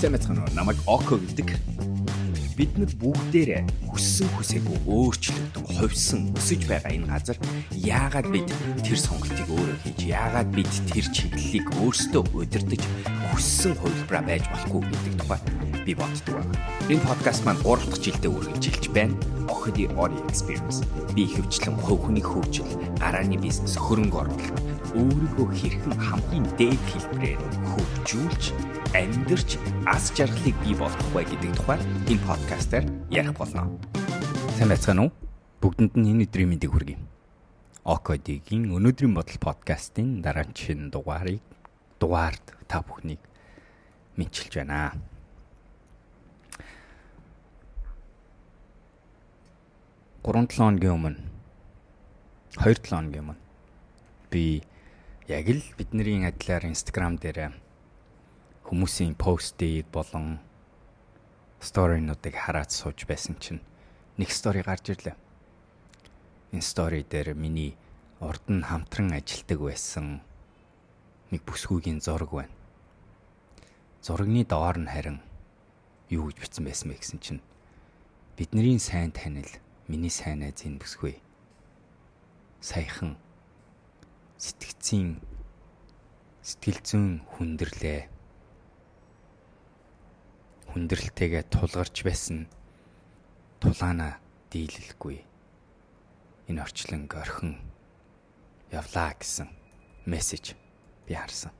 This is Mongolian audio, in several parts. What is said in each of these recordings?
Сэмэцхан намайг Око гэдэг. Бид нар бүгдээрээ хүссэн хүсээгүй өөрчлөгдөн хувьсан өсөж байгаа энэ газар яагаад бид тэр сонголтыг өөрөө хийж яагаад бид тэр чиглэлийг өөрсдөө удирдах хүссэн хувилбараа байж болохгүй гэдэг тухай би боддог байна. Энэ подкаст маань 3 дахь жилдээ үргэлжилж байна. Охиди Ori Experience. Би хөвчлэн хувь хүний хөгжил, гарааны бизнес, хөрөнгө оруулалт, өөрийгөө хэрхэн хамгийн дээд хэлбэрээр хөгжүүлж амьдрч аз жаргалыг бий болгох вэ гэдэг тухай энэ подкастаар ярих болно. Сайн байцгаана уу? Бүгдэнд нь энэ өдрийн мэндийг хүргэе. Окодигийн өнөөдрийн бодол подкастын дараагийн дугаарыг дугаард та бүхнийг мэдчилж байна. 3-7 хоногийн өмнө 2-7 хоногийн өмнө би яг л бидний адилаар Instagram дээр хүмүүсийн постыг болон сторинуудыг хараад сууж байсан чинь нэг стори гарч ирлээ. Энэ стори дээр миний урд нь хамтран ажилтдаг байсан нэг бүсгүйгийн зураг байна. Зурагны доор нь харин юу гэж бичсэн байсан бэ гэсэн чинь бидний сайн танил миний сайн найзын бүсгүй. Саяхан сэтгцийн сэтгэл зүйн хүндэрлээ. Хүндрэлтэйгээ тулгарч байсан тулаана дийлэлгүй. Энэ орчлон орхин явлаа гэсэн мессеж би харсан.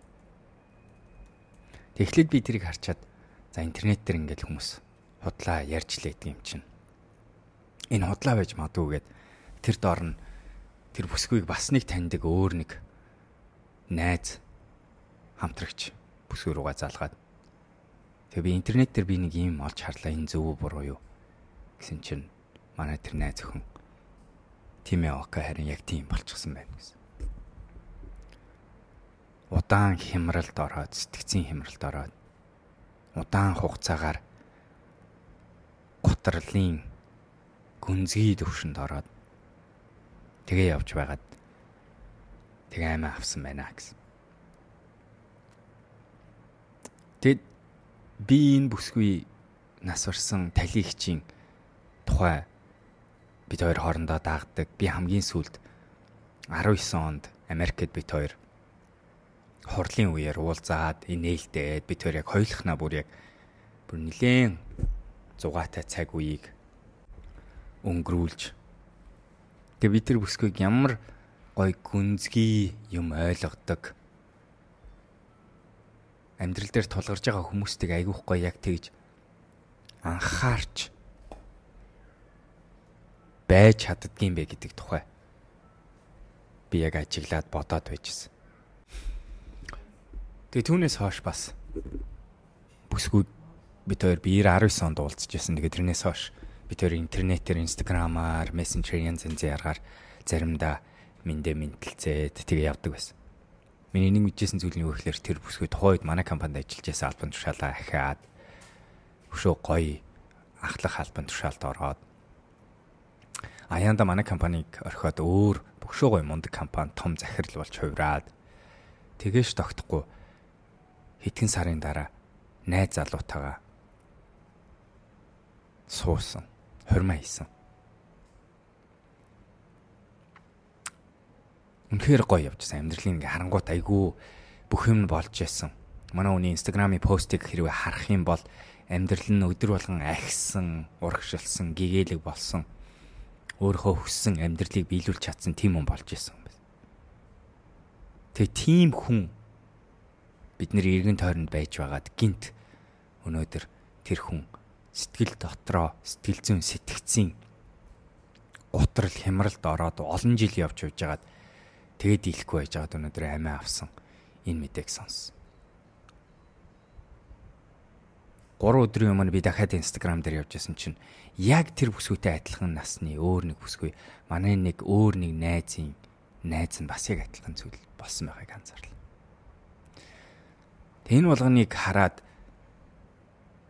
Тэгэхлээр би тэрийг харчаад за интернет дээр ингээл хүмүүс худлаа ярьж лээдэг юм чинь энэ худлаа байж магадгүй гэд тэр доор нь тэр бүсгүйг бас нэг таньдаг өөр нэг найз хамтрагч бүсгүй руугаа залгаад тэгээ би интернет дээр би нэг юм олж харлаа энэ зөв буруу юу гэсэн чинь манай тэр найз өхөн тийм ээ окей харин яг тийм болчихсон байна гэсэн. Удаан хямралд ороод сэтгцийн хямралд ороод удаан хугацаагаар гутралын гүнзгий төвшөнд ороод тэгээ явж байгаад тэгээ аймаа авсан байна гэсэн. Тэгэд би энэ бүсгүй нас барсан талигчийн тухай бид хоёр хоорондоо даагдаг. Би хамгийн сүүлд 19 онд Америкт бид хоёр хурлын үеэр уулзаад инээлдээд бид хоёр яг хоёулахнаа бүр яг бүр нилээн зугаатай цаг үеийг өнгөрүүлж тэгээ бид тэр бүсгүйг ямар гой гүнзгий юм ойлгодог амьдрал дээр тулгарч байгаа хүмүүстийг айгүйх гоё яг тэгж анхаарч байж чаддгийм бэ гэдэг тухай би яг ажиглаад бодоод байжсэн. Тэгээ түүнээс хойш бас бүсгүүд бид хоёр биеэр 19 онд уулзчихсан. Тэгээ тэрнээс хойш би тэр интернетээр инстаграмаар мессенжер янз янзын аргаар заримдаа мэндэ мэдэлцээд тэгээ явдаг байсан. Миний нэг мэдчихсэн зүйл нь юу гэхээр тэр бүсгүй тухайд манай компанид ажиллаж байсан албан тушаалаа ахиад өшөө гоё ахлах албан тушаалд ороод аяанда манай компанийг орхиод өөр бөгшөө гоё мундаг компани том захирал болж хувраад тэгэж тогтохгүй хэдхэн сарын дараа найз залуутаагаа суусан хормоо хийсэн. Үнэхээр гоё явжсан. Амьдралын ингээ харангуут айгүй бүх юм болж байсан. Манай хүний инстаграмын постыг хэрвээ харах юм бол амьдрал нь өдөр болгон ахисан, урагшилсан, гэгээлэг болсон. Өөрөө хүссэн амьдралыг биелүүлж чадсан тийм хүн болж исэн юм байна. Тэгээ тийм хүн бидний эргэн тойронд байж байгаад гинт өнөөдөр тэр хүн сэтгэл дотроо сэтгэл зүйн сэтгцийн гутрал хямралд ороод олон жил явж явж байгаад тэгээд дийлэхгүй байж байгаад өнөөдөр амиа авсан энэ мэдээг сонс. 3 өдрийн өмнө би дахиад инстаграм дээр явж байсан чинь яг тэр бүсгүйтэй адилхан насны өөр нэг бүсгүй манай нэг өөр нэг найзын найз нь бас яг адилхан зүйл болсон байгааг анзаарлаа. Тэ энэ болгоныг хараад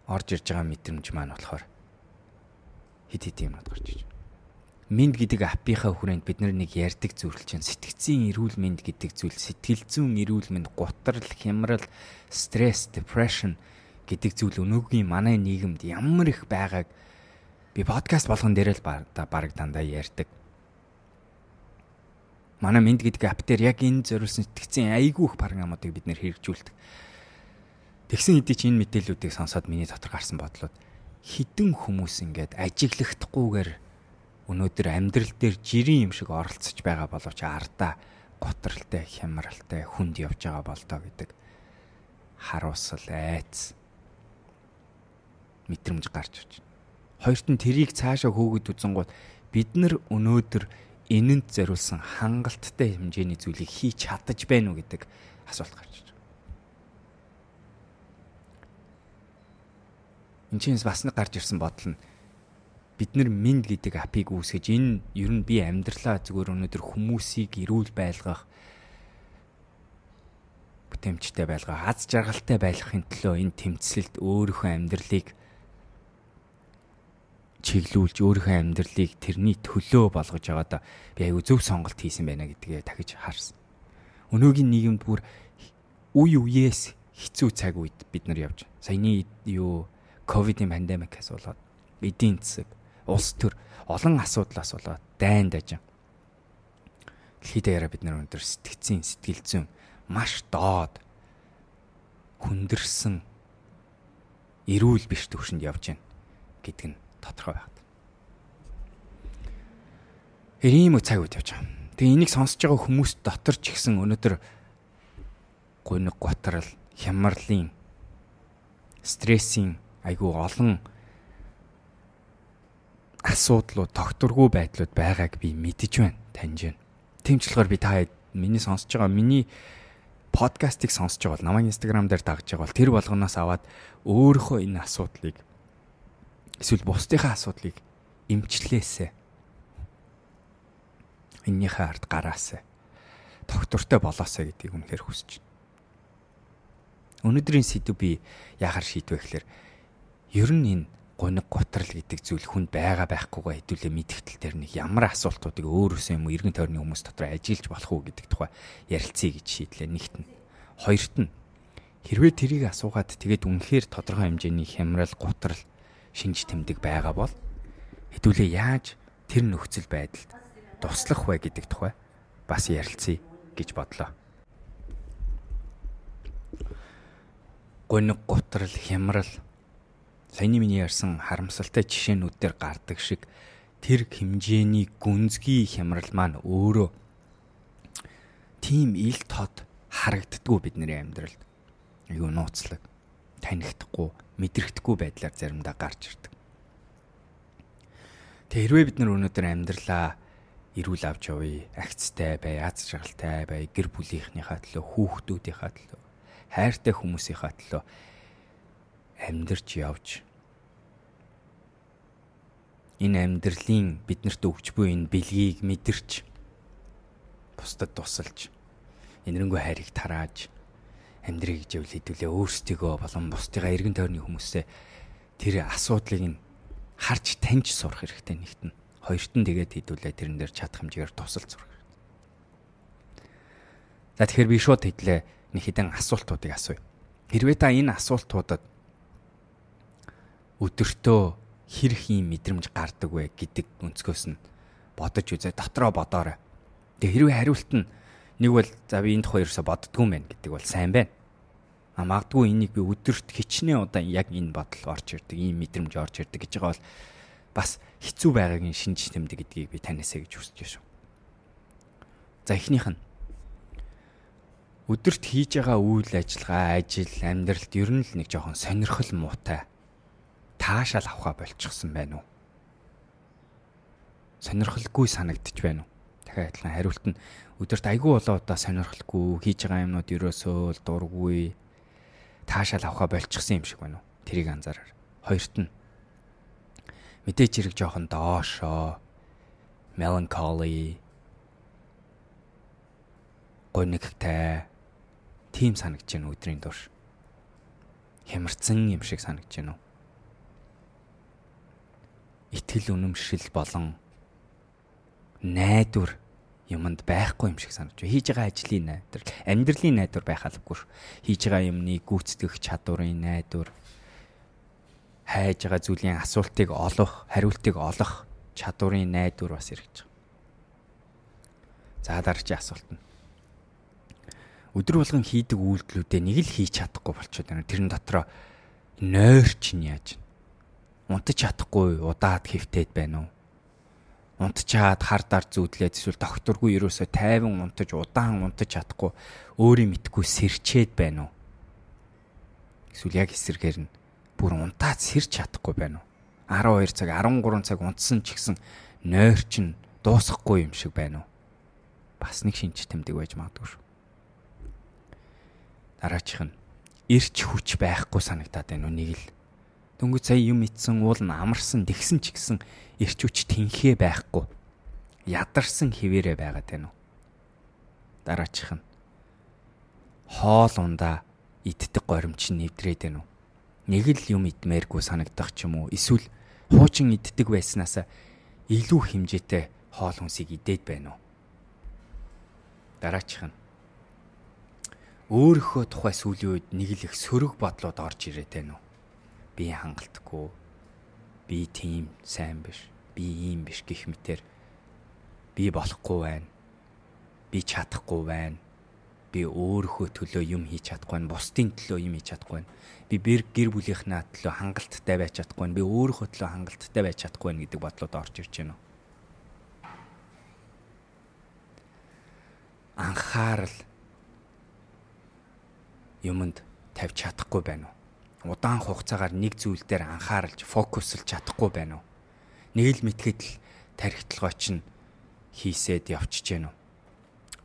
орж ирж байгаа мэдрэмж маань болохоор хит хит юмнууд гарч иж. Минд гэдэг аппийнхаа хүрээнд бид нэг ярьдаг зөвлөж байна. Сэтгцийн эрүүл мэнд гэдэг зүйл, сэтгэл зүйн эрүүл мэнд, гутрал, хямрал, стресс, depression гэдэг зүйл өнөөгийн манай нийгэмд ямар их байгааг би подкаст болгон дээр л баг дандаа ярьдаг. Манай минд гэдэг апп дээр яг энэ зориулсан сэтгцийн айгүйх програмуудыг бид нэр хэрэгжүүлдэг. Тэгсэн хэдий чи энэ мэдээллүүдийг сонсоод миний дотор гарсан бодлоод хідэн хүмүүс ингээд ажиглахдахгүйгээр өнөөдөр амьдрал дээр жирийн юм шиг оролцож байгаа боловч ардаа готралтай, хямралтай хүнд явж байгаа болдоо гэдэг харуусал айц мэдрэмж гарч ирж байна. Хоёрт нь тэрийг цаашаа хөөгд үзэнгууд бид нар өнөөдөр энэнд зориулсан хангалттай хэмжээний зүйлийг хийж чадаж байна уу гэдэг асуулт гарч ирж байна. Энд чинээс бас нэг гарч ирсэн бодол нь бид нар минд гэдэг апыг үүсгэж энэ ер нь би амьдралаа зүгээр өнөөдөр хүмүүсийг эрүүл байлгах бүтэмжтэй байлгаа аз жаргалтай байлгахын төлөө энэ тэмцэлд өөрийнхөө амьдралыг чиглүүлж өөрийнхөө амьдралыг тэрний төлөө болгож да би аюу зөв сонголт хийсэн байна гэдгээ дахиж харсан. Өнөөгийн нийгэмд бүр үе үеэс хэцүү цаг үед бид нар явж. Саяны юу ковидын пандемикээс болоод эдийн засаг улс төр олон асуудлаас болоод дайн дажин. Дэлхийд даяараа бид нар өндөр сэтгцийн сэтгэл зүйн маш доод хүндэрсэн эрүүл биш төвшөнд явж байна гэдг нь тодорхой байна. Ийм цаг үед явж байгаа. Тэгээ энийг сонсож байгаа хүмүүс дотор ч ихсэн өнөөдөр гуниг готрал, хямралын стрессийн айгүй олон асуудлууд тогтургүй байдлууд байгааг би мэдэж байна, таньж байна. Тэмчлэгээр би та миний сонсож байгаа миний подкастыг сонсож байгаа бол намайг инстаграм дээр дагж байгаа бол тэр болгоноос аваад өөрийнхөө энэ асуудлыг эсвэл бусдынхаа асуудлыг эмчлээсэ эннийхээ ард гараасаа тогтвортой болоосаа гэдгийг үнэхээр хүсэж байна. Өнөөдрийн сэдв би яхаар шийдвэ гэхээр ер нь энэ гониг готрал гэдэг зүйл хүнд байгаа байхгүйгээ хэдүүлээ мэдгэтэл тэр нэг ямар асуултуудыг өөрөөсөө юм уу эргэн тойрны хүмүүс дотор ажиллаж болох уу гэдэг тухай ярилцъя гэж шийдлээ нэгт нь. Хоёрт нь хэрвээ тэрийг асуугаад тэгээд үнэхээр тодорхой хэмжээний хямрал готрал шинж тэмдэг байгаа бол хэдүүлээ яаж тэр нөхцөл байдалд туслах вэ гэдэг тухай бас ярилцъя гэж бодлоо. Гониг готрал хямрал саяны миний ярьсан харамсалтай жишээнүүд дээр гардаг шиг тэр хэмжээний гүнзгий хямрал маань өөрөө тийм ил тод харагддггүй бидний амьдралд. Айгу нууцлаг, танихдахгүй, мэдрэгдэхгүй байдлаар заримдаа гарч ирдэг. Тэг хэрвээ бид нар өнөөдөр амьдралаа эрүүл авч явъя, агцтай бай, аз жаргалтай бай, гэр бүлийнхнийхээ төлөө, хүүхдүүдийнхээ төлөө, хайртай хүмүүсийнхээ төлөө амьдарч явж энэ амьдралын биднэрт өгч буй энэ бэлгийг мэдэрч бусдад тусалж энэрэнгүй хайрыг тарааж амьдрыг гэж хэдүүлээ өөрсдийгөө болон бусдыгаа эргэн тойрны хүмүүсээ тэр асуудлыг нь харж таньж сурах хэрэгтэй нэгт нь хоёрт нь тэгээд хэдүүлээ тэрэн дээр чадах хэмжээгээр тусалж сурах хэрэгтэй. За тэгэхээр би шууд хэдлээ нэг хэдэн асуултуудыг асууя. Хэрвээ та энэ асуултуудад өдөртөө хэрэг юм мэдрэмж гардаг вэ гэдэг өнцгөөс нь бодож үзээ дотроо бодоорой. Тэгээ хэрвээ хариулт нь нэг бол за би энд хоёрсоо боддгүй юм байна гэдэг бол сайн байна. А магадгүй энийг би өдөрт хичнээн удаа яг энэ бодол орж ирдэг, ийм мэдрэмж орж ирдэг гэж байгаа бол бас хэцүү байгаагийн шинж тэмдэг гэдгийг би таниасаа гэж хүсэж байна шүү. За эхнийх нь өдөрт хийж байгаа үйл ажиллагаа, ажил, амьдралд ер нь л нэг жоохон сонирхол муутай таашаал авахаа болчихсон байна уу? Сонирхолгүй санагдчих байна уу? Дахиад адилхан хариулт нь өдөрт айгүй болоо удаа сонирхолгүй хийж байгаа юмнууд ерөөсөө л дургүй таашаал авахаа болчихсон юм шиг байна уу? Тэрийг анзаараар. Хоёрт нь мэдээч хэрэг жоохон доошоо melancholy гонигтай тийм санагдаж байна өдрийн турш. Хямарсан юм шиг санагдаж байна уу? Итгэл үнэмшил болон найдвар юмд байхгүй юм шиг санаж байна. Хийж байгаа ажлын найдвар, амьдралын найдвар байх албагүй шүү. Хийж байгаа юмны гүйцэтгэх чадварын найдвар, хайж байгаа зүйлийн асуултыг олох, хариултыг олох чадварын найдвар бас ирж байгаа. За дараагийн асуулт нь. Өдөр болгон хийдэг үйлдэлүүдээ нэг л хийж чадахгүй болчиход байна. Тэрэн дотроо нойрч нь яаж унтаж чадахгүй удаад хөвтөөд байна уу? унтчаад хар дар зүудлээд эсвэл докторгүй ерөөсөө тайван унтаж удаан унтаж чадахгүй өөрийн мэдгүй сэрчээд байна уу? Эсвэл яг эсэргээр нь бүр унтаад сэрч чадахгүй байна уу? 12 цаг 13 цаг унтсан ч гэсэн нойрч нь дуусахгүй юм шиг байна уу? Бас нэг шинж тэмдэг байж магадгүй шүү. Дараачих нь ирч хүч байхгүй санагдаад байна уу нэг л Дөнгөж сая юм ицсэн уул нь амарсан тэгсэн ч гэсэн эрч хүч тэнхээ байхгүй. Ядарсан хിവэрэ байгаад байна уу? Дараачих нь хоол ундаа иддэг горимч нэвдрээд байна уу? Нэг л юм идмээргүй санагдах ч юм уу? Эсвэл хуучин иддэг байснаас илүү хэмжээтэй хоол хүнсийг идээд байна уу? Дараачих нь өөрийнхөө тухай сүүлийн үед нэг л их сөрөг бодлоод орж ирээд байна уу? Би хангалтгүй. Би тийм сайн биш. Би ийм биш гэх мэтэр. Би болохгүй байна. Би чадахгүй байна. Би өөрийнхөө төлөө юм хийж чадахгүй байна. Бусдын төлөө юм хийж чадахгүй байна. Би бэр гэр бүлийнхнаа төлөө хангалттай байж чадахгүй байна. Би өөрийнхөө төлөө хангалттай байж чадахгүй байна гэдэг бодлоод орж ирж байна анхаарал юмд тавьж чадахгүй байна уу удаан хугацаагаар нэг зүйл дээр анхааралж фокуслж чадахгүй байна уу? Нэг л мэтгэд л тархитлагоо чинь хийсээд явчихж гэнэ үү?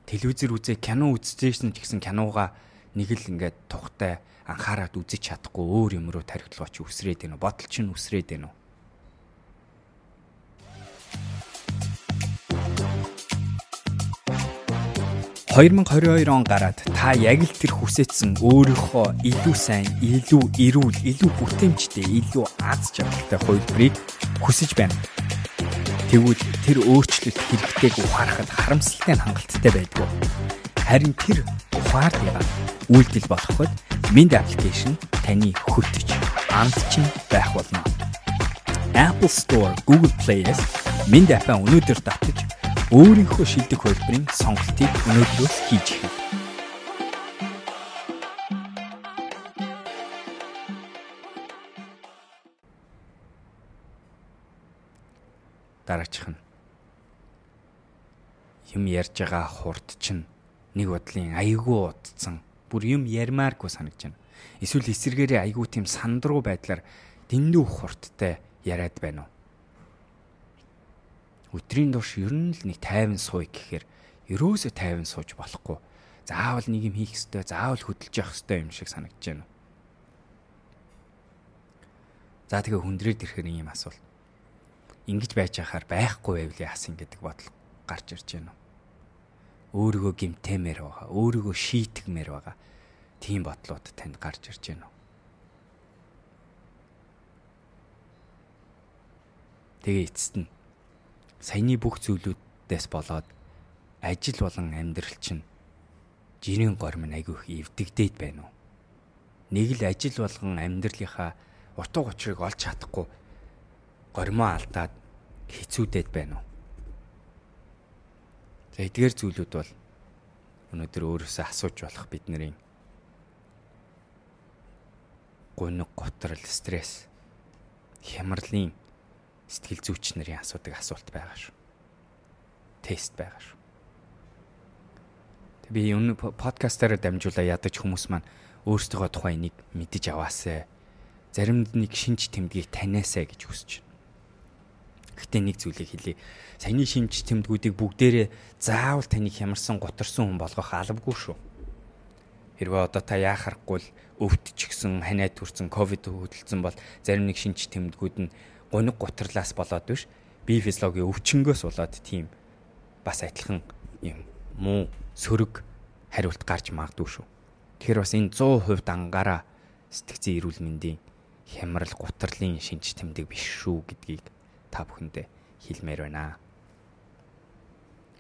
Телевизэр үзээ кино үзчихсэн ч гэсэн киногаа нэг л ингээд тухтай анхаарал үзэж чадахгүй өөр юм руу тархитлагоо чи үсрээд гэнэ үү? Бодол чинь үсрээд гэнэ үү? 2022 он гараад та яг л тэр хүсэжсэн өөрийнхөө илүү сайн, илүү эрүүл, илүү бүтээмжтэй, илүү аз жаргалтай хувилбарыг хүсэж байна. Тэгвэл тэр өөрчлөлт хэрэгтэйг ухаарахад харамсалтай хангалттай байдгүй. Харин тэр ухаарлыг үйлдэл болгоход Mind application таны хөтөж амт чинь байх болно. Apple Store, Google Play-с Mind app-а өнөөдөр татаж өөрийнхөө шилдэг хөлбөрийн сонголтыг өнөөдрөөс хийж эхэлнэ. Дараачих нь юм ярьж байгаа хурд чинь нэг бодлын айгүй удцсан бүр юм ярмааргүй санагдаж байна. Эсвэл эсэргээрээ айгүй тийм сандруу байдлаар дэндүү хурдтай яриад байна уу? Өдрийн турш ер нь л нэг тайван сууй гэхээр ерөөсөө тайван сууж болохгүй. Заавал нэг юм хийх ёстой, заавал хөдөлж явах ёстой юм шиг санагдаж байна. За тэгээ хүндрээд ирэхээр ийм асуулт. Ингиж байж хахаар байхгүй байвлын асан гэдэг бодол гарч ирж байна. Өөрийгөө гимтэмээр байгаа, өөрийгөө шийтгмээр байгаа. Тийм бодлууд танд гарч ирж байна. Тэгээ эцэст нь саяны бүх зүйлүүдээс болоод ажил болон амьдрал чинь жирийн гормон айгүйх эвдэгдээд байна уу? Нэг л ажил болгон амьдралынхаа утга учирыг олж чадахгүй гормоо алдаад хэцүүдээд байна уу? За эдгээр зүйлүүд бол өнөөдөр өөрөөсөө асууж болох бидний гуниг готрол стресс хямралын сэтгэл зүйч нарын асуудаг асуулт байгаа шүү. Тест байгаа шүү. Тэг би энэ подкастаараа дамжуулаа ядаж хүмүүс маань өөрсдөө тухай нэг мэдэж аваасаа заримд нэг шинж тэмдгийг таниасаа гэж хүсэж байна. Гэхдээ нэг зүйлийг хэлье. Саяны шинж тэмдгүүдийг бүгдээрээ заавал таныг хямарсан гутарсан хүн болгох албагүй шүү. Хэрвээ одоо та яахарахгүй л өвд ч гэсэн ханиад төрсэн ковид хөдөлсөн бол зарим нэг шинж тэмдгүүд нь гуниг гутрлаас болоод биш бие физиологийн өвчнгөөс болоод тийм бас адилхан юм муу сөрөг хариулт гарч магадгүй шүү. Тэгэхээр бас энэ 100% ангаараа сэтгцэн эрүүл мэндийн хямрал гутрлын шинж тэмдэг биш шүү гэдгийг та бүхэндээ хэлмээр байна.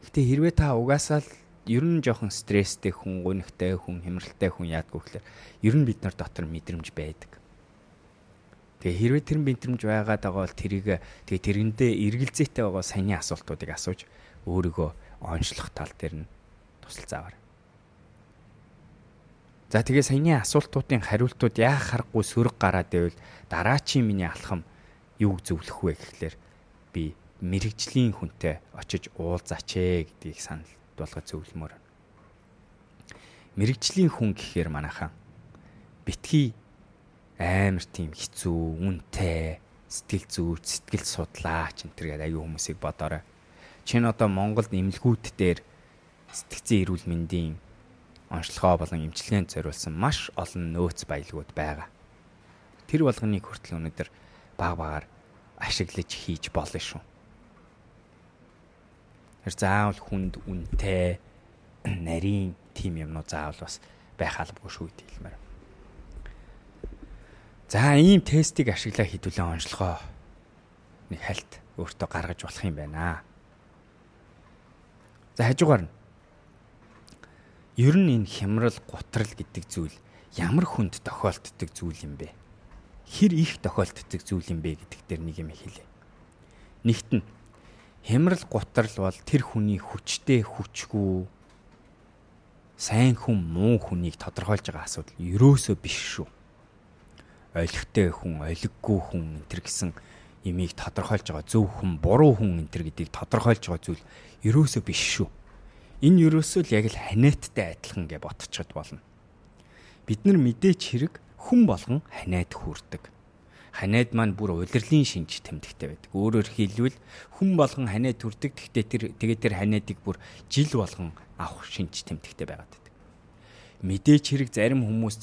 Гэтэ хэрвээ та угаасаа л ер нь жоохон стресстэй хүн, гонхтой хүн, хямралтай хүн яадгүй гэхээр ер нь бид нар дотор мэдрэмж байдаг. Тэгээ хэрвээ тэр мэдрэмж байгаад байгаа бол тэрийг тэгээ тэрэндээ эргэлзээтэй байгаа саяны асуултуудыг асууж өөрийгөө онцлох тал дээр нь тусалцаагаар. За тэгээ саяны асуултуудын хариултууд яах харахгүй сөрөг гараад байвал дараачийн миний алхам юу зөвлөх вэ гэхлээр би мэрэгжлийн хүнтэй очиж уулзаач гэдгийг санал болгож зөвлөмөр. Мэрэгжлийн хүн гэхээр манайхан битгий амар тийм хэцүү, үнтэй, сэтгэл зүйч, сэтгэл судлаач энэ төр гэдэг аюу хүмүүсийг бодоорой. Чин одоо Монголд эмнэлгүүд дээр сэтгцэн эрүүл мэндийн онцлогоо болон эмчилгээнд зориулсан маш олон нөөц баялгууд байгаа. Тэр болгоныг хүртэл өнөөдөр баг багаар ашиглаж хийж болно шүү. Тэр заавал хүнд үнтэй нарийн тим юмнууд заавал бас байх албагүй шүү гэдэг хэлмээр. За ийм тестийг ашиглаа хэдүүлэн онцлогоо нэг хальт өөртөө гаргаж болох юм байна. За хажуугаар нь ер нь энэ хямрал гутрал гэдэг зүйл ямар хүнд тохиолддог зүйл юм бэ? Хэр их тохиолддог зүйл юм бэ гэдэг дээр нэг юм хэлье. Нэгт нь Хямрал гутрал бол тэр хүний хүчтэй хүчгүй сайн хүн муу хүнийг тодорхойлж байгаа асуудал ерөөсөө биш шүү. Олигтой хүн, олиггүй хүн энэ гэсэн имийг тодорхойлж байгаа зөв хүн, буруу хүн энэ гэдгийг тодорхойлж байгаа зүйл ерөөсөө биш шүү. Энэ ерөөсөө л яг л ханиаттай адилхан гэж ботчод болно. Бид нар мэдээч хэрэг хүн болгон ханиад хүрдэг ханиад маань бүр улирлын шинж тэмдэгтэй байдаг. Өөрөөр хэлбэл хүн болгон ханиад төрдөг. Гэхдээ тэр тэгээ тэр ханиадыг бүр жил болгон авах шинж тэмдэгтэй байгаад байдаг. Мэдээч хэрэг зарим хүмүүс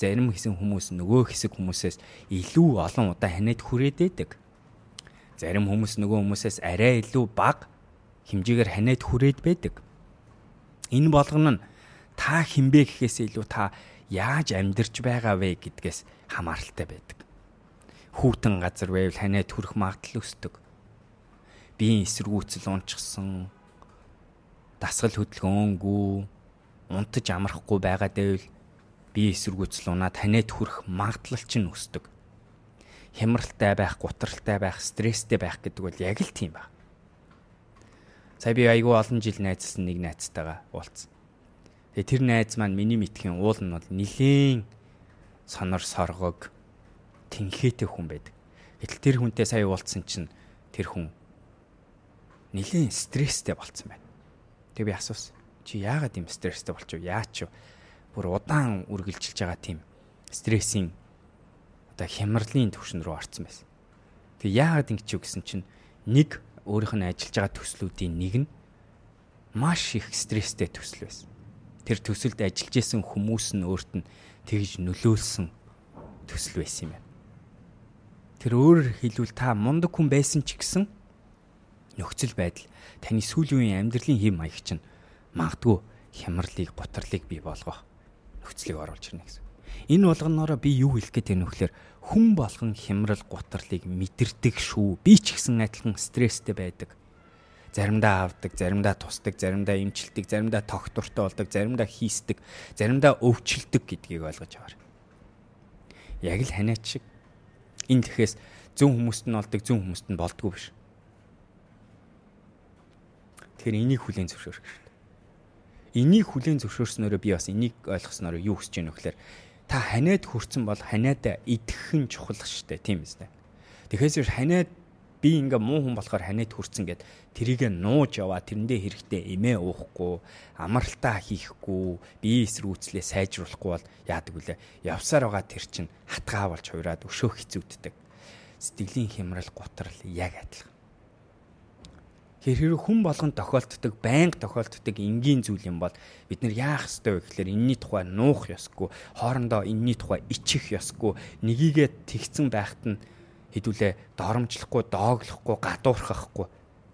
зарим хэсэг хүмүүс нөгөө хэсэг хүмүүсээс илүү олон удаа ханиад хүрээд байдаг. Зарим хүмүүс нөгөө хүмүүсээс арай илүү бага хэмжээгээр ханиад хүрээд байдаг. Энэ болгоно нь та хинбэ гэхээс илүү та яаж амьдарч байгаа вэ гэдгээс хамааралтай байдаг хүүтэн газар байвал ханаа төрөх магадлал өсдөг. Биеийн эсэргүүцэл унчсан дасгал хөдөлгөөнгүй унтаж амрахгүй байгаад байвал бие эсэргүүцэл унаад ханаа төрөх магадлал чинь өсдөг. Хямралтай байх, гутралтай байх, стресстэй байх гэдэг бол яг л тийм ба. Сая би айгүй олон жил найзсан нэг найзтайгаа уулзсан. Тэгээ тэр найз маань миний мэдхийн уул нь бол нилийн сонор соргог тэнхээтэй хүн байдаг. Гэтэл тэр хүнтэй сая уулзсан чинь тэр хүн нэлийн стресстэй болцсон байна. Тэг би асуусан. Чи яагаад юм стресстэй болчих вэ? Яач вэ? Бүр удаан үргэлжилж байгаа тийм стрессийн одоо хямралын түвшин рүү орсон байсан. Тэг яагаад ингэж юу гэсэн чинь нэг өөрийнх нь ажиллаж байгаа төслүүдийн нэг нь маш их стресстэй төсөл байсан. Тэр төсөлд ажиллаж исэн хүмүүс нь өөрт нь тэгж нөлөөлсөн төсөл байсан юм байна. Тэр өөрөөр хэлбэл та мундаг хүн байсан ч гэсэн нөхцөл байдал таны сүүлийн үеийн амьдралын хэм маяг чинь магадгүй хямралыг, гутралыг бий болгох нөхцөлийг оруулж ирнэ гэсэн. Энэ болгоноороо би юу хэлэх гээд байна вөхлөөр хүн болгон хямрал, гутралыг мэдэрдэг шүү. Би ч гэсэн адилхан стресстэй байдаг. Заримдаа авдаг, заримдаа тусдаг, заримдаа имчилдэг, заримдаа тогтвортой болдог, заримдаа хийсдэг, заримдаа өвчлөдөг гэдгийг ойлгож аваар. Яг л ханиач шиг энэ тэрхээс зөв хүмүүст нь олдог зөв хүмүүст нь болдгоо биш. Тэгэхээр энийг хүлээн зөвшөөрөх хэрэгтэй. Энийг хүлээн зөвшөөрснөөрөө би бас энийг ойлгосноор юу хүсэж байна вэ гэхээр та ханиад хүрсэн бол ханиадаа идэх нь чухал дээ тийм үстэй. Тэгэхээр ханиад би ингээ муу хүн болохоор ханиад хүрсэн гэд тэрийг нууж яваа тэрэндээ хэрэгтэй эмээ уухгүй амралтаа хийхгүй бие эсрүүцлээ сайжруулахгүй бол яадаг вүлээ явсаар байгаа тэр чин хатгаа болж хуураад өшөөх хэцүүддэг сэтгэлийн хямрал гутрал яг адилхан хэрэг хүн болгон тохиолддог байнга тохиолддог энгийн зүйл юм бол бид нар яах ёстой вэ гэхээр энэний тухай нуух ёсгүй хоорондоо энэний тухай ичих ёсгүй нэгийгээ тэгсэн байхад нь хэдүүлээ доромжлохгүй, дооглохгүй, гадуурхахгүй.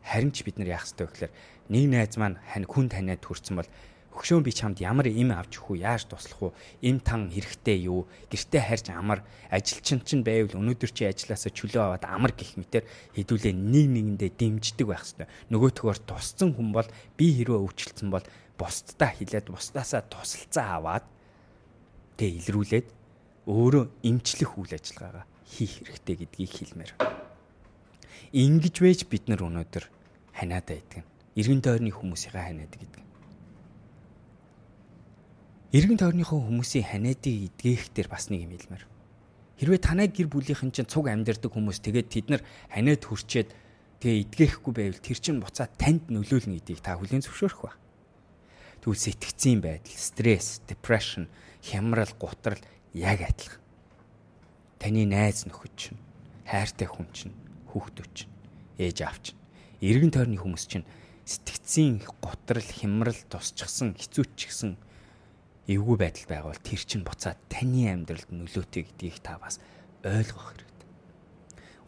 Харин ч бид нар яах ёстой вэ гэхээр нэг найз маань хань хүн таниад хүрсэн бол Өгшөөн би чамд ямар им авч өгөх үү? Яаж туслах уу? Им тан хэрэгтэй юу? Гэртээ харж амар ажилчин чинь байвал өнөөдөр чи ажилласаа чөлөө аваад амар гих мэтэр хэдүүлээ нэг нэгэндээ дэмждэг байх хэрэгтэй. Нөгөөтгөөр тусцсан хүн бол би хэрвээ өвчлцэн бол бусдаа хилээд бусдаасаа тусалцаа аваад тэгээ илрүүлээд өөрөө имчлэх үйл ажиллагаагаа хийх хэрэгтэй гэдгийг хэлмээр. Ингиж вэж бид нар өнөөдөр ханиадаа идэг. Иргэн тойрны хүмүүсийнхээ ханиад гэдэг. Иргэн тойрныхоо хүмүүсийн ханиадыг эдгээх дээр бас нэг юм хэлмээр. Хэрвээ танай гэр бүлийнхэн чинь цуг амьдардаг хүмүүс тэгээд тэд нар ханиад хүрчээд тэгээ эдгээхгүй байвал тэр чинь буцаад танд нөлөөлнө гэдгийг та хүлээн зөвшөөрөх ба. Тэгвэл сэтгцийн байдал, стресс, depression, хямрал, гутрал яг адилхан. Таны найз нөхөд чинь, хайртай хүн чинь, хүүхдүүд чинь, ээж аав чинь, эргэн тойрны хүмүүс чинь сэтгцийн гутрал, хямрал тусчихсан, хэцүүчгсэн эвгүй байдал байгавал тэр чинь буцаад таны амьдралд нөлөөтэй гэдгийг та бас ойлгох хэрэгтэй.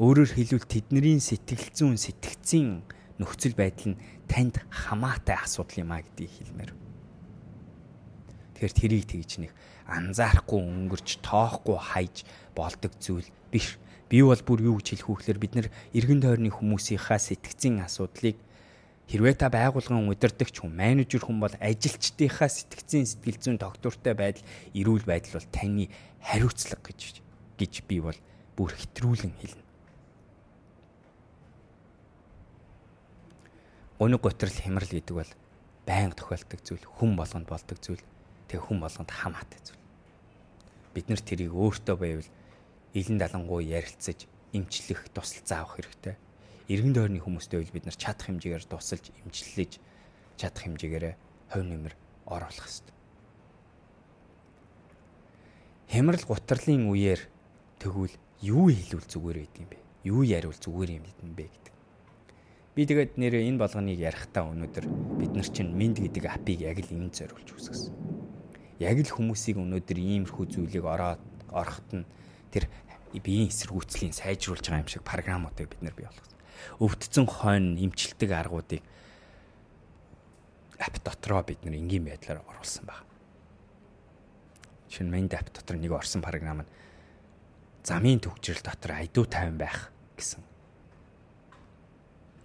Өөрөөр хэлбэл тэдний сэтгэл зүйн сэтгцийн нөхцөл байдал нь танд хамаатай асуудал юм а гэдгийг хэлмээр. Тэгэхээр тэрийг тэгж нэг анзаарахгүй өнгөрч тоохгүй хайж болдог зүйл биш. Би бол бүр юу гэж хэлэх вэ гэхээр бид нар эргэн тойрны хүмүүсийнхаа сэтгцийн асуудлыг Хэрвээ та байгууллагын удирдагч хүн, менежер хүн бол ажилчдынхаа сэтгцийн сэтгэл зүйн доктортой байдал, эрүүл байдал бол таны хариуцлага гэж гэж би бол бүр хэтрүүлэн хэлнэ. Өнөг готрол хямрал гэдэг бол байнга тохиолдог зүйл, хүн болгонд болдог зүйл, тэг хүн болгонд хамаатай зүйл. Бид нар тэрийг өөртөө байвал илэн далангуу ярилцаж, эмчлэх, тусалцаа авах хэрэгтэй иргэн тойрны хүмүүстэй үл бид нар чадах хэмжээгээр тусалж имжлэлж чадах хэмжээгээр хувь нэмэр оруулах хэрэгтэй. Хямрал гутрлын үеэр тэгвэл юу хэлвэл зүгээр байд юм бэ? Юу яривал зүгээр юм бэ гэдэг. Би тэгээд нэрээ энэ болгоныг ярихтаа өнөөдөр бид нар чинь минд гэдэг апыг яг л энд зориулж үсгэсэн. Яг л хүмүүсийг өнөөдөр иймэрхүү зүйлийг ороод орохт нь тэр биеийн эсэргүүцлийн сайжруулж байгаа юм шиг програмуудыг бид нар бий болгосон өвдцэн хойно имчилдэг аргуудыг ап дотроо бид нэр энгийн байдлаар оруулсан баг. Шинэ main app дотор нэг орсон програм нь замын төгжрөл дотор айдуу тайван байх гэсэн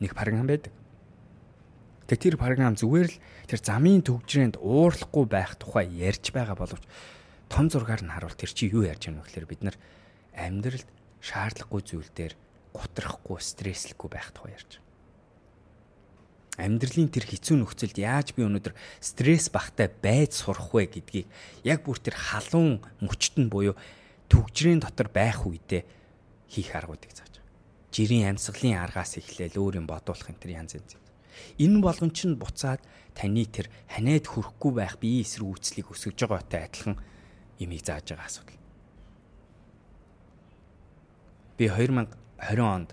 нэг програм байдаг. Тэгээ тэр програм зүгээр л тэр замын төгжрээнд уурлахгүй байх тухай ярьж байгаа боловч том зургаар нь харуул тэр чи юу ярьж байгаа вэ гэхээр бид нар амьдралд шаардлагагүй зүйл дээр гутрахгүй стресслэхгүй байх тухай ярьж байна. Амьдралын тэр хэцүү нөхцөлд яаж би өнөөдөр стресс багтай байж сурах вэ гэдгийг яг бүр тэр халуун мөчтөн буюу төгжрийн дотор байх үедээ хийх аргуудыг зааж байгаа. Жирийн амьсгалын аргаас эхлээл өөр юм бодуулах энэ тэр янз янз. Энэ болгон чинь буцаад таны тэр ханиад хүрхгүй байх биеийн эсрэг үүслийг өсгөж байгаатай адилхан имийг зааж байгаа асуудал. Би 2000 20 онд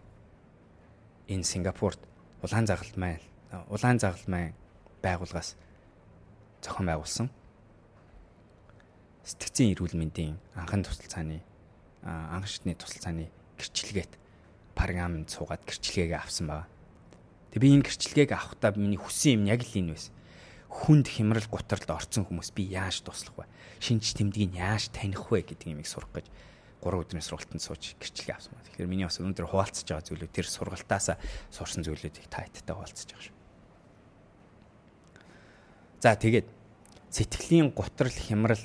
энэ Сингапурт улаан загалт маань улаан загалт маань байгууллагаас зохион байгуулсан сэтгцийн эрүүл мэндийн анхан тусалцааны анхан шатны тусалцааны гэрчлэгээд програмд суугаад гэрчлэгээ авсан байгаа. Тэг би энэ гэрчлэгийг авахдаа миний хүссэн юм яг л энэ байсан. Хүнд хямрал гутралд орцсон хүмүүс би яаж туслах вэ? Шинж тэмдгийг яаж таних вэ гэдэг юмыг сурах гэж 3 өдрийн сургалтанд сууж гэрчлэгээ авсан байна. Тэгэхээр миний бас өнөөдөр хуваалцаж байгаа зүйлүүд тэр сургалтаасаа сурсан зүйлүүдийг та хэдтэй хуваалцаж байгаа шүү. За тэгээд сэтгэлийн гутрал хямрал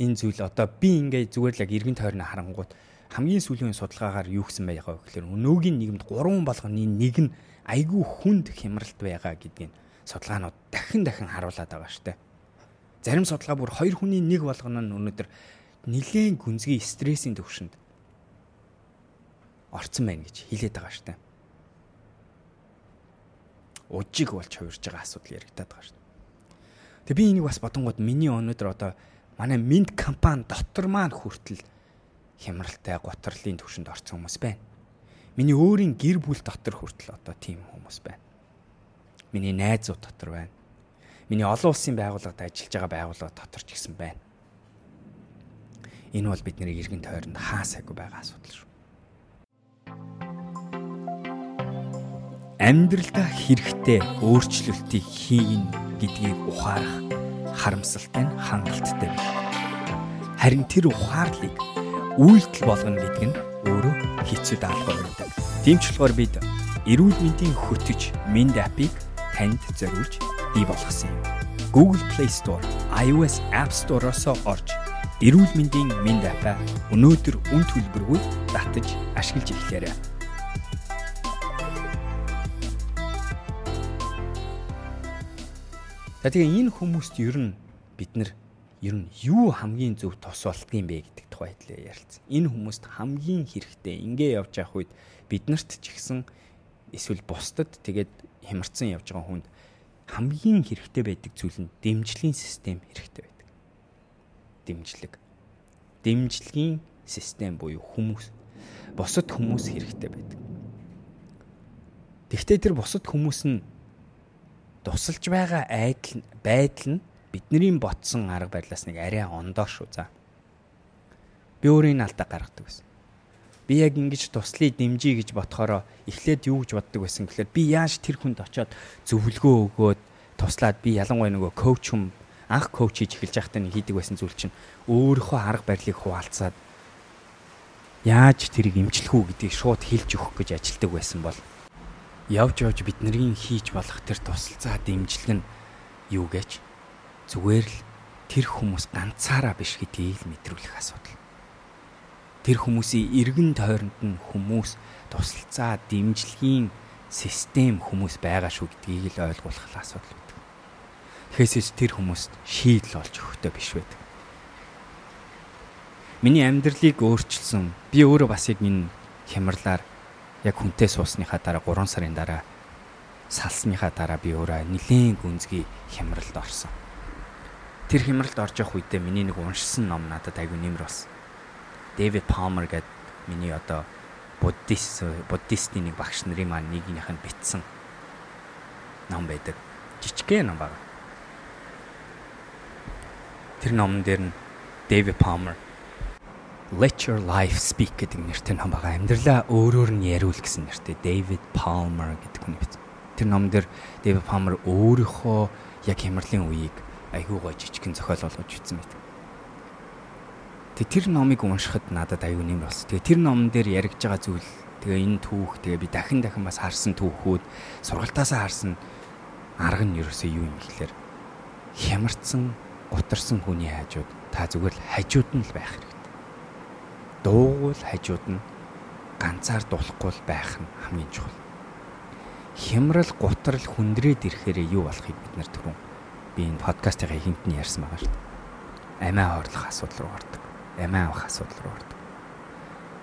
энэ зүйл одоо би ингээ зүгээр л яг эргэн тойрны харангууд хамгийн сүүлийн судалгаагаар юу гэсэн байгаа вэ гэхээр өнөөгийн нийгэмд 3 болгоны нэг нь айгүй хүнд хямралт байгаа гэдгийг судалгаанууд дахин дахин харуулад байгаа штэ. Зарим судалгаа бүр хоёр хүний нэг болгоно нь өнөөдөр нилээн гүнзгий стрессийн төвшөнд орцсон байна гэж хэлээд байгаа штэ. Ужиг болж хувирж байгаа асуудал яригадаад байгаа штэ. Тэгээ би энийг бас бодонгууд миний өнөөдөр одоо манай Mint компани дотор маань хүртэл хямралтай готрлын төвшөнд орсон хүмүүс байна. Миний өөрийн гэр бүл дотор хүртэл одоо тийм хүмүүс байна. Миний найзууд дотор байна. Миний олон улсын байгууллагад ажиллаж байгаа байгууллага дотор ч гэсэн байна Энэ бол бидний эргэн тойронд хаа сайгүй байгаа асуудал шүү. амьдралдаа хэрэгтэй өөрчлөлтийг хийн гэдгийг ухаарах харамсалтай нь хангалттай. Харин тэр ухаарлыг үйлдэл болгоно гэдэг нь өөрөө хэцүү даалгавар байдаг. Тэмчлэгээр бид эрүүл мэндийн хөтөч Mind app-ыг танд зориулж бий болгосон юм. Google Play Store, iOS App Store-оос орж эрүүл мэндийн Mind app-а өнөөдөр үн төлбөргүй татаж ашиглаж эхлээрэй. За тэгээ энэ хүмүүст ер нь бид нар ер нь юу хамгийн зөв тос болтгийм бэ гэдэг тухай хэлээ ярилцсан. Энэ хүмүүст хамгийн хэрэгтэй ингээ явж явах үед биднэрт ч ихсэн эсвэл бусдад тэгээд хямарсан явж байгаа хүнд хамгийн хэрэгтэй байдаг зүйл нь дэмжлэгийн систем хэрэгтэй байдаг. Дэмжлэг. Дэмжлэгийн систем буюу хүмүүс бусад хүмүүс хэрэгтэй байдаг. Тэгвэл тэр бусад хүмүүс нь тусалж байгаа айдал байдал нь бидний ботсон арга барилаас нэг арай ондоо шүү за. Би өөрийн алдаа гаргадаг байсан. Би яг ингэж туслая дэмжиж гэж бодохороо эхлээд юу гэж боддог байсан гэхээр би яаж тэр хүнд очиод зөвлөгөө өгөөд туслаад би ялангуяа нөгөө коуч хүм анх коуч хийж эхэлж байхдаа нэг хийдэг байсан зүйл чинь өөрийнхөө арга барилыг хуваалцаад яаж тэрийг эмчлэх үү гэдгийг шууд хэлж өгөх гэж ажилтдаг байсан бол явж явж биднэрийн хийж болох тэр тусалцаа дэмжлэг нь юу гэж зүгээр л тэр хүмүүс ганцаараа биш гэдгийг л мэдрүүлэх асуудал. Тэр хүмүүсийн эргэн тойронд нь хүмүүс тусалцаа дэмжлэгийн систем хүмүүс байгаа шүү гэдгийг л ойлгуулах асуудал Тэгэхээс тэр хүмүүст шийдэл олж өгөхтэй биш байдаг. Миний амьдралыг өөрчилсөн би өөрөө бас яг энэ хямралаар яг хүнтэй суусныхаа дараа 3 сарын дараа салсныхаа дараа би өөрөө нилээн гүнзгий хямралд орсон. Тэр хямралд орж явах үедээ миний нэг уншсан ном надад айгүй нэмэр болсон. Дэвид Палмер гэдэг миний одоо буддист буддистийн нэг багш нарын маань нэгнийх нь битсэн ном байдаг. Жижигхэн ном байна. Тэр номон дээр нь Дэвид Палмер Let Your Life Speak гэдэг нэртэй ном байгаа. Амьдралаа өөрөөр нь яриул гэсэн нэртэй David Palmer гэдэг хүн биз. Тэр ном дээр David Palmer өөрийнхөө яг хямралын үеийг айгүй гоо жижигхэн зохиол болгож бичсэн мэт. Тэг тэр номыг уншихад надад аюу нэм болсон. Тэгээ тэр номон дээр яригж байгаа зүйл тэгээ энэ түүх тэгээ би дахин дахин бас харсан түүхүүд сургалтаасаа харсан арга нь ерөөсөө юу юм гэхлээр хямарсан гутарсан хүний хажууд та зүгээр л хажууд нь л байх хэрэг дуугуул хажууд нь ганцаар дуулахгүй л байх нь хамгийн чухал. Хямрал гутрал хүндрээд ирэхээр юу болохыг бид нар түрүүн би энэ подкастын хинт нь ярьсан байгаа шүү дээ. Амиа хорлох асуудал руу ордог. Амиа авах асуудал руу ордог.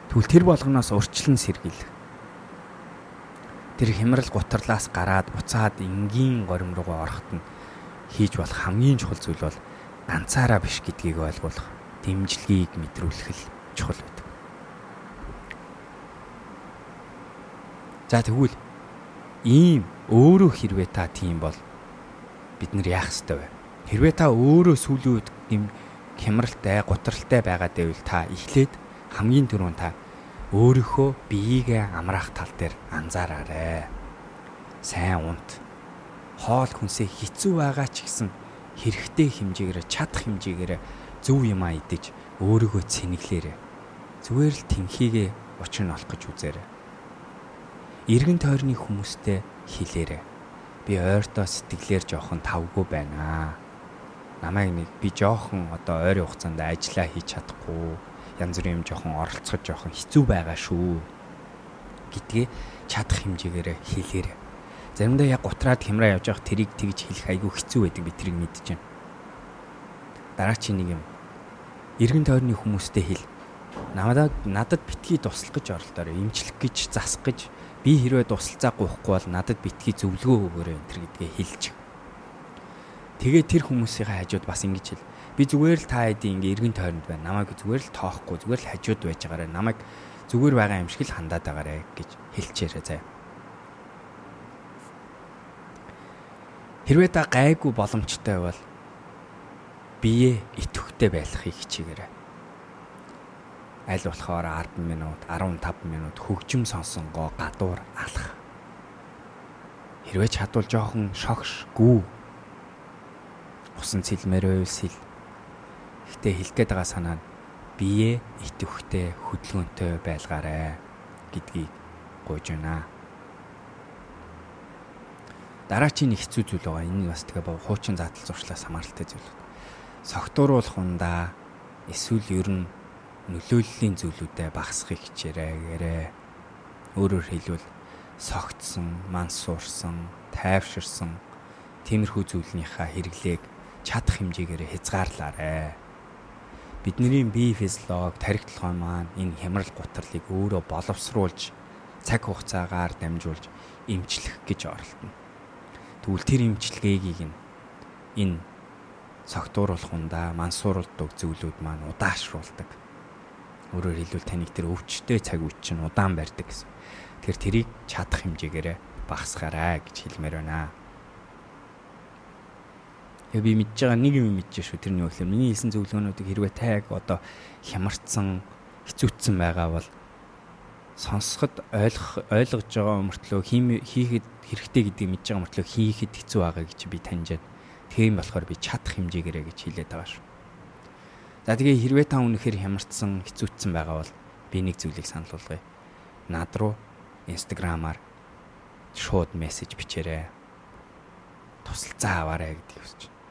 Тэгвэл тэр болгоноос урьдчилан сэргийлэх. Тэр хямрал гутралаас гараад буцаад энгийн горим руугаа ороход нь хийж болох хамгийн чухал зүйл бол ганцаараа биш гэдгийг ойлгуулах, дэмжлэгийг мэдрүүлэх л чухал байдаг. За тэгвэл ийм өөрөө хэрвээ та тийм бол бид нар яах ёстой вэ? Хэрвээ та өөрөө сүүлийн үед юм хямралтай, гутралтай байгаад байвал та эхлээд хамгийн түрүүнд та өөрийнхөө биеигээ амраах тал дээр анзаараарай. Сайн унт. Хоол хүнсээ хэцүү байгаа ч гэсэн хэрэгтэй хэмжээгээр чадах хэмжээгээр зөв юмаа идэж өөрийгөө цэнэглээрэй. Зүгээр л тэнхийгээ учир нь олох гэж үзээрэй. Иргэн тойрны хүмүүстэй хэлээрэй. Би ойртоо сэтгэлээр жоохон тавгүй байна. Намайг нэг би жоохон одоо ойрын хугацаанд ажиллаа хийж чадахгүй. Янз бүрийн юм жоохон оролцоход жоохон хэцүү байгаа шүү. гэдгээ чадах хэмжээгээр хэлээрэй. Заримдаа яг гутраад хямраа явж явах тэрийг тэгж хэлэх айгүй хэцүү байдаг би тэрийг мэдчихэв. Дараа чи нэг юм иргэн тойрны хүмүүстэй хэл надад надад битгий туслах гэж оролдоорой. Имчлэх гэж засах гэж би хэрвээ тусалцаа гоохгүй бол надад битгий зөвлөгөө өгөөрэй энэ гэдгээ хэлж. Тэгээ тэр хүмүүсийн хажууд бас ингэж хэл. Би зүгээр л та хэдийн ингээ эргэн тойронд байна. Намайг зүгээр л тоохгүй, зүгээр л хажууд байж байгаарай. Намайг зүгээр байгаа юм шиг л хандаад байгаарай гэж хэлчихээрэй заяа. Хэрвээ та гайгүй боломжтой бол бие идэвхтэй байхыг хичээгээрэй аль болохоор 10 минут 15 минут хөгжим сонсонгоо гадуур алах. Хэрвээ чадвал жоохон шогш гүү. Усан цэлмээр байвал сэл. Гэтэ хэлэх гээд байгаа санаа нь бие итвэхтэй хөдөлгөөнтэй байлгаарэ гэдгийг гуйж байна. Дараачийн нэг хэцүү зүйл байгаа. Энэ бас тэгээ боо хуучин задал зуршлаас хамааралтай зүйл. Согтууруулах ундаа эсвэл ер нь нөлөөллийн зүйлүүдэд багасхыг хичээрэй гэрээ. Өөрөөр хэлбэл согтсон, мансуурсан, тайвширсан тиймэрхүү зүйлнийхаа хэрэглээг чадах хэмжээгээр хязгаарлаарэ. Бидний бие физиолог, тархи толгой маань энэ хямрал гутралыг өөрөө боловсруулж цаг хугацаагаар дамжуулж эмчлэх гэж оролдоно. Тэгвэл тэр имчилгээгийг нь энэ согтууруулах ундаа мансууруулдаг зүйлүүд маань удаашруулдаг. Өөрөөр хэлбэл таныг тэр өвчтэй цаг үе чинь удаан барьдаг гэсэн. Тэр тэрийг чадах хэмжээгээр багасгаарай гэж хэлмээр байна. Яг би мэдж байгаа нэг юм мэдж шүү тэрний үгээр миний хэлсэн зөвлөгөөнүүдийг хэрвээ тайг одоо хямарцсан хэцүүцсэн байгаа бол сонсоход ойлгох ойлгож байгаа мөртлөө хийхэд хэрэгтэй гэдгийг мэдж байгаа мөртлөө хийхэд хэцүү байгаа гэж би таньж байна. Тийм болохоор би чадах хэмжээгээрээ гэж хэлээд байгаа шүү. За тэгээ хэрвээ та үнэхээр хямарцсан хэцүүцсэн байгаа бол би нэг зүйлийг санал болгоё. Над руу инстаграмаар шууд мессеж бичээрэй. Тусалцаа аваарай гэдгийг хүсэж байна.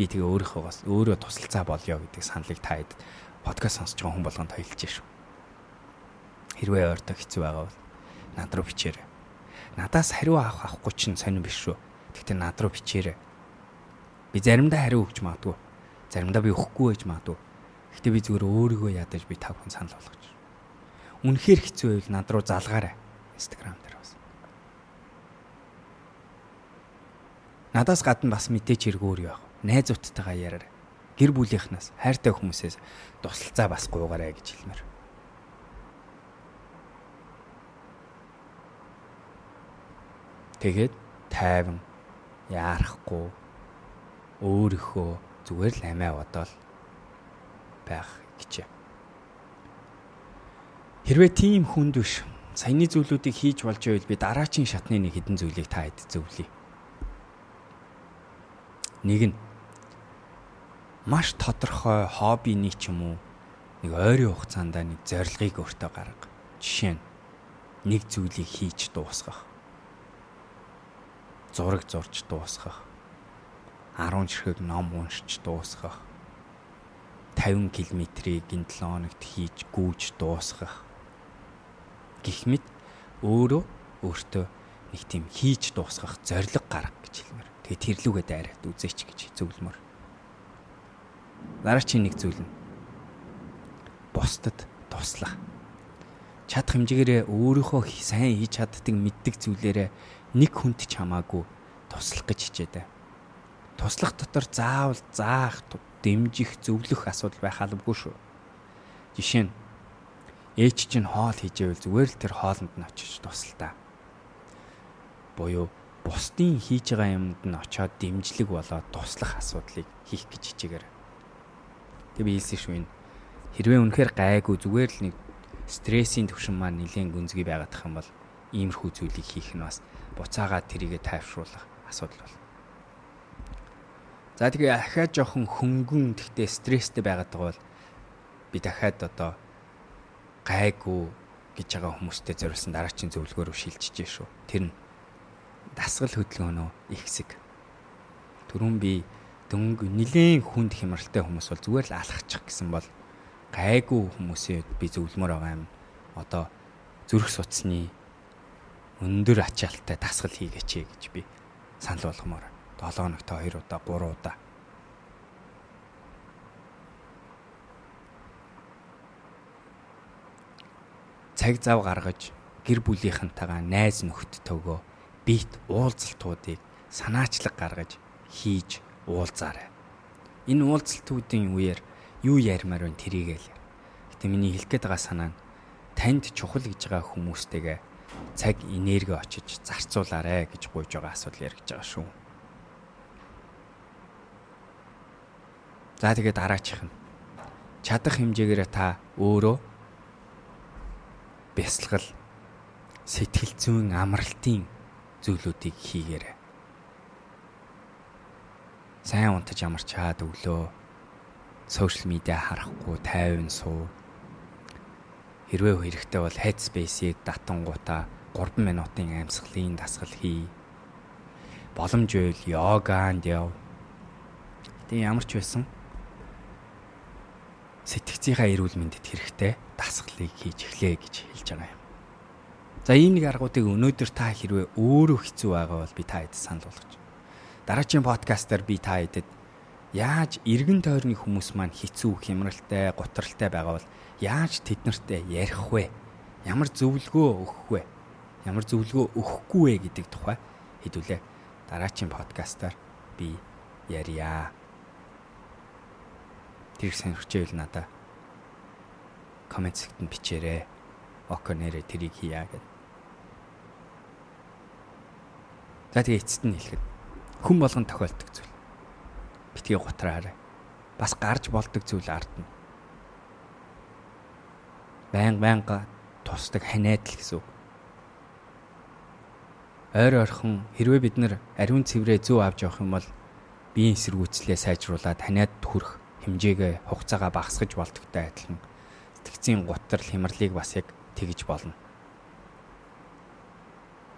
Би тэгээ өөрийнхөөс өөрөө тусалцаа болёо гэдэг саналыг та хэд подкаст сонсож байгаа хүн болгонд хэлж шүү хэрвээ ойртоо хэцүү байгаа бол над руу бичээрэй. Надаас хариу авах авахгүй чинь сонирн биш шүү. Гэхдээ над руу бичээрэй. Би заримдаа хариу өгч магадгүй. Заримдаа би өгөхгүй байж магадгүй. Гэхдээ би зүгээр өөрийгөө ядаж би тав хүн санал болгож. Үнэхээр хэцүү байвал над руу залгаарай. Instagram дээр бас. Надаас гадна бас мэдээч хэрэгөөр яах. Найзуудтайгаа яраар. Гэр бүлийнхнаас хайртай хүмүүсээс тусалцаа бас гуугаарай гэж хэлмээр. Тэгээд тайван яарахгүй өөрийнхөө зүгээр л амиа бодоол байх гэжээ. Хэрвээ тийм хүнд биш саяны зүйлүүдийг хийж болж байвал би дараачийн шатны нэг хідэн зүйлийг та хэд зөвлөе. Нэг нь маш тодорхой хоббиний ч юм уу нэг ойрын хугацаанд нэг зорилгыг өөртөө гарга. Жишээ нь нэг зүйлийг хийж дуусгах зураг зурж дуусгах 10 ширхэг ном уншиж дуусгах 50 км-ийг ин 7 хоногт хийж гүйж дуусгах гэх мэт өөрөө өөртөө нэг тийм хийж дуусгах зориг гарга гэж хэлмээр. Тэгээ тэрлүүгээ дайраад үзээч гэж зөвлөмөр. Дараагийн нэг зүйл нь бусдад туслах. Чадах хэмжээгээр өөрийнхөө сайн хийж чаддаг мэддэг зүйлээрээ нэг хүнд ч хамаагүй туслах гэж хичээдэг. Туслах дотор заавал заах, дэмжих, зөвлөх асуудал байх албагүй шүү. Жишээ нь ээч чинь хоол хийжээвэл зүгээр л тэр хоолнд нь очиж тусалтаа. Буюу бусдын хийж байгаа юмд нь очиод дэмжлэг болоод туслах асуудлыг хийх гэж хичээгээр. Тэг би хэлсэн шүү энэ. Хэрвээ үнэхээр гайгүй зүгээр л нэг стрессийн төвшин маань нэлээд гүнзгий байгаад тах юм бол иймэрхүү зүйлийг хийх нь бас буцаагаад тэрийгэ тайвшруулах асуудал бол. За тэгээ ахаад жоохон хөнгөн тэгтээ стресстэй байгаад байгаа бол би дахиад одоо гайгүй гэж байгаа хүмүүстэй зориулсан дараачийн зөвлөгөөрөөр шилжиж шүү. Тэр нь дасгал хөдөлгөөнөө их хэсэг. Төрүн би дөнгө нилээн хүнд хямралтай хүмүүс бол зүгээр л алхачих гэсэн бол гайгүй хүмүүсээ би зөвлөмөр байгаа юм. Одоо зүрх судасны өндөр ачаалттай дасгал хийгээч гэж би санал болгомоор 7 хоногт 2 удаа 3 удаа цаг зав гаргаж гэр бүлийнхэнтэйгээ найз нөхдөдтэйгөө бит уулзалтуудыг санаачлаг гаргаж хийж уулзаарай. Энэ уулзалтуудын үеэр юу ярмаар вэ тэрийгэл. Гэтэ миний хэлэх гээд байгаа санаа нь танд чухал гэж байгаа хүмүүстэйгээ цаг энерги очиж зарцуулаарэ гэж гуйж байгаа асуудал яригдж байгаа шүү. За тэгээд дараачих нь чадах хэмжээгээр та өөрөө бясалгал сэтгэл зүйн амралтын зүйлүүдийг хийгээрэй. Сайн унтаж ямар чаад өглөө сошиал медиа харахгүй тайван суу. Хэрвээ хэрэгтэй бол Headspace-ийг датангуудаа 3 минутын амьсгалын дасгал хий. Боломж байвал йоганд яв. Тэгээ ямар ч байсан сэтгцийнхаа эрүүл мэндэд хэрэгтэй дасгалыг хийж эхлэе гэж хэлж байгаа юм. За ийм нэг аргуудыг өнөөдөр та хэрвээ өөрөө хэцүү байгаа бол би та хэд санал болгож. Дараагийн подкастаар би та хэдэд яаж эргэн тойрны хүмүүс маань хэцүү, хямралтай, гутралтай байгаа бол яаж тэднэртэй ярих вэ? Ямар зөвлөгөө өгөх вэ? Ямар зөвлөгөө өгөхгүй вэ гэдэг тухай хэдүүлээ дараагийн подкастаар би ярья. Тэр сонирхчихвэл надаа комент сэгтэнд бичээрэй. Око нэрэ тэрийг хийя гэд. За тэгээ эцэст нь хэлэхэд хүн болгон тохиолдог зүйл битгий гутраарай. Бас гарч болдог зүйл ардна. Баян баянга тусдаг ханиадл гэсэн үг. Ойр ойрхон хэрвээ бид нар ариун цэврээ зөв авч явах юм бол биеийн эсэргүүцлээ сайжруулад ханиад хүрэх хэмжээгээ хугацаагаа багасгаж болдогтой адилхан сэтгцийн гутрал хямралыг бас яг тэгж болно.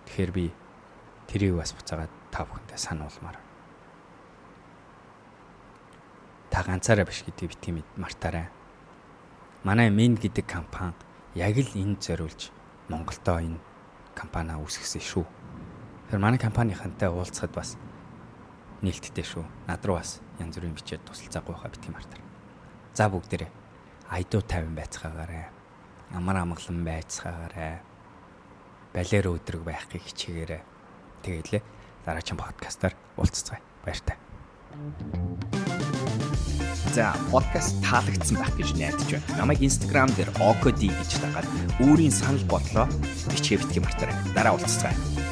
Тэгэхээр би тэрийг бас буцаагаад та бүхэндээ сануулмаар та ганцаараа биш гэдгийг мэд мартаарай. Манай Min гэдэг компани яг л энэ зориулж Монголдоо энэ компаниа үүсгэсэн шүү. Тэгэхээр манай компанийнхантай уулзахад бас нээлттэй шүү. Над руу бас янз бүрийн бичээд тусалцаагүй хаа битгий мартаар. За бүгдээрээ айдуу 50 байцгаагаарай. Амар амгалан байцгаагаарай. Балер өдрөг байхыг хичээгээрэй. Тэгээд лээ дараагийн подкастаар уулзцгаая. Баяртай. За подкаст таалагдсан байх гэж найдаж байна. Намайг Instagram дээр okodi гэж дагаад өөрийн санал бодлоо бичээ битгий мартаарай. Дараа уулзцгаая.